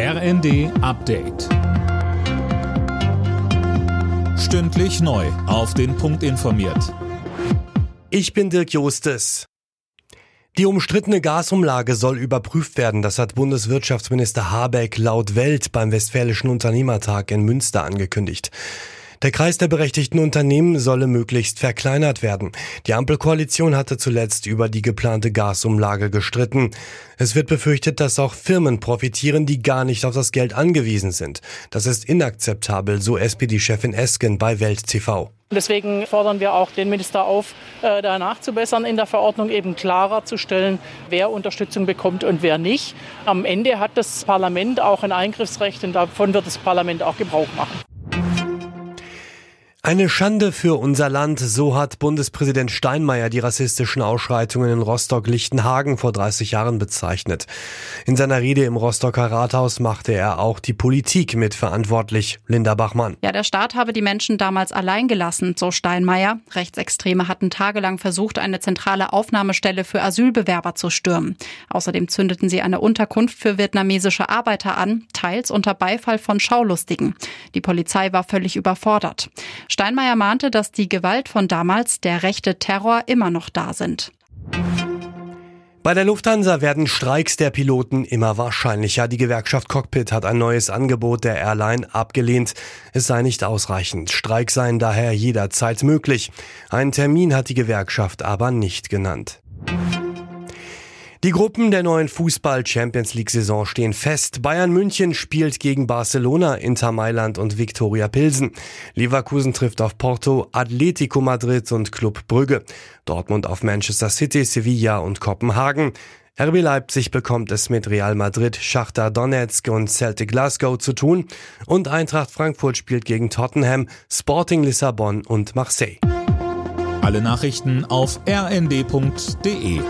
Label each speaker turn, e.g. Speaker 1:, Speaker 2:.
Speaker 1: RND Update. Stündlich neu. Auf den Punkt informiert.
Speaker 2: Ich bin Dirk Jostes. Die umstrittene Gasumlage soll überprüft werden. Das hat Bundeswirtschaftsminister Habeck laut Welt beim Westfälischen Unternehmertag in Münster angekündigt. Der Kreis der berechtigten Unternehmen solle möglichst verkleinert werden. Die Ampelkoalition hatte zuletzt über die geplante Gasumlage gestritten. Es wird befürchtet, dass auch Firmen profitieren, die gar nicht auf das Geld angewiesen sind. Das ist inakzeptabel, so SPD-Chefin Esken bei Welt TV.
Speaker 3: Deswegen fordern wir auch den Minister auf, äh, da nachzubessern, in der Verordnung eben klarer zu stellen, wer Unterstützung bekommt und wer nicht. Am Ende hat das Parlament auch ein Eingriffsrecht und davon wird das Parlament auch Gebrauch machen.
Speaker 2: Eine Schande für unser Land, so hat Bundespräsident Steinmeier die rassistischen Ausschreitungen in Rostock-Lichtenhagen vor 30 Jahren bezeichnet. In seiner Rede im Rostocker Rathaus machte er auch die Politik mit verantwortlich. Linda Bachmann.
Speaker 4: Ja, der Staat habe die Menschen damals allein gelassen, so Steinmeier. Rechtsextreme hatten tagelang versucht, eine zentrale Aufnahmestelle für Asylbewerber zu stürmen. Außerdem zündeten sie eine Unterkunft für vietnamesische Arbeiter an, teils unter Beifall von Schaulustigen. Die Polizei war völlig überfordert. Steinmeier mahnte, dass die Gewalt von damals, der rechte Terror, immer noch da sind.
Speaker 2: Bei der Lufthansa werden Streiks der Piloten immer wahrscheinlicher. Die Gewerkschaft Cockpit hat ein neues Angebot der Airline abgelehnt. Es sei nicht ausreichend. Streiks seien daher jederzeit möglich. Einen Termin hat die Gewerkschaft aber nicht genannt. Die Gruppen der neuen Fußball-Champions League-Saison stehen fest. Bayern München spielt gegen Barcelona, Inter Mailand und Viktoria Pilsen. Leverkusen trifft auf Porto, Atletico Madrid und Club Brügge. Dortmund auf Manchester City, Sevilla und Kopenhagen. RB Leipzig bekommt es mit Real Madrid, Schachter Donetsk und Celtic Glasgow zu tun. Und Eintracht Frankfurt spielt gegen Tottenham, Sporting Lissabon und Marseille.
Speaker 1: Alle Nachrichten auf rnd.de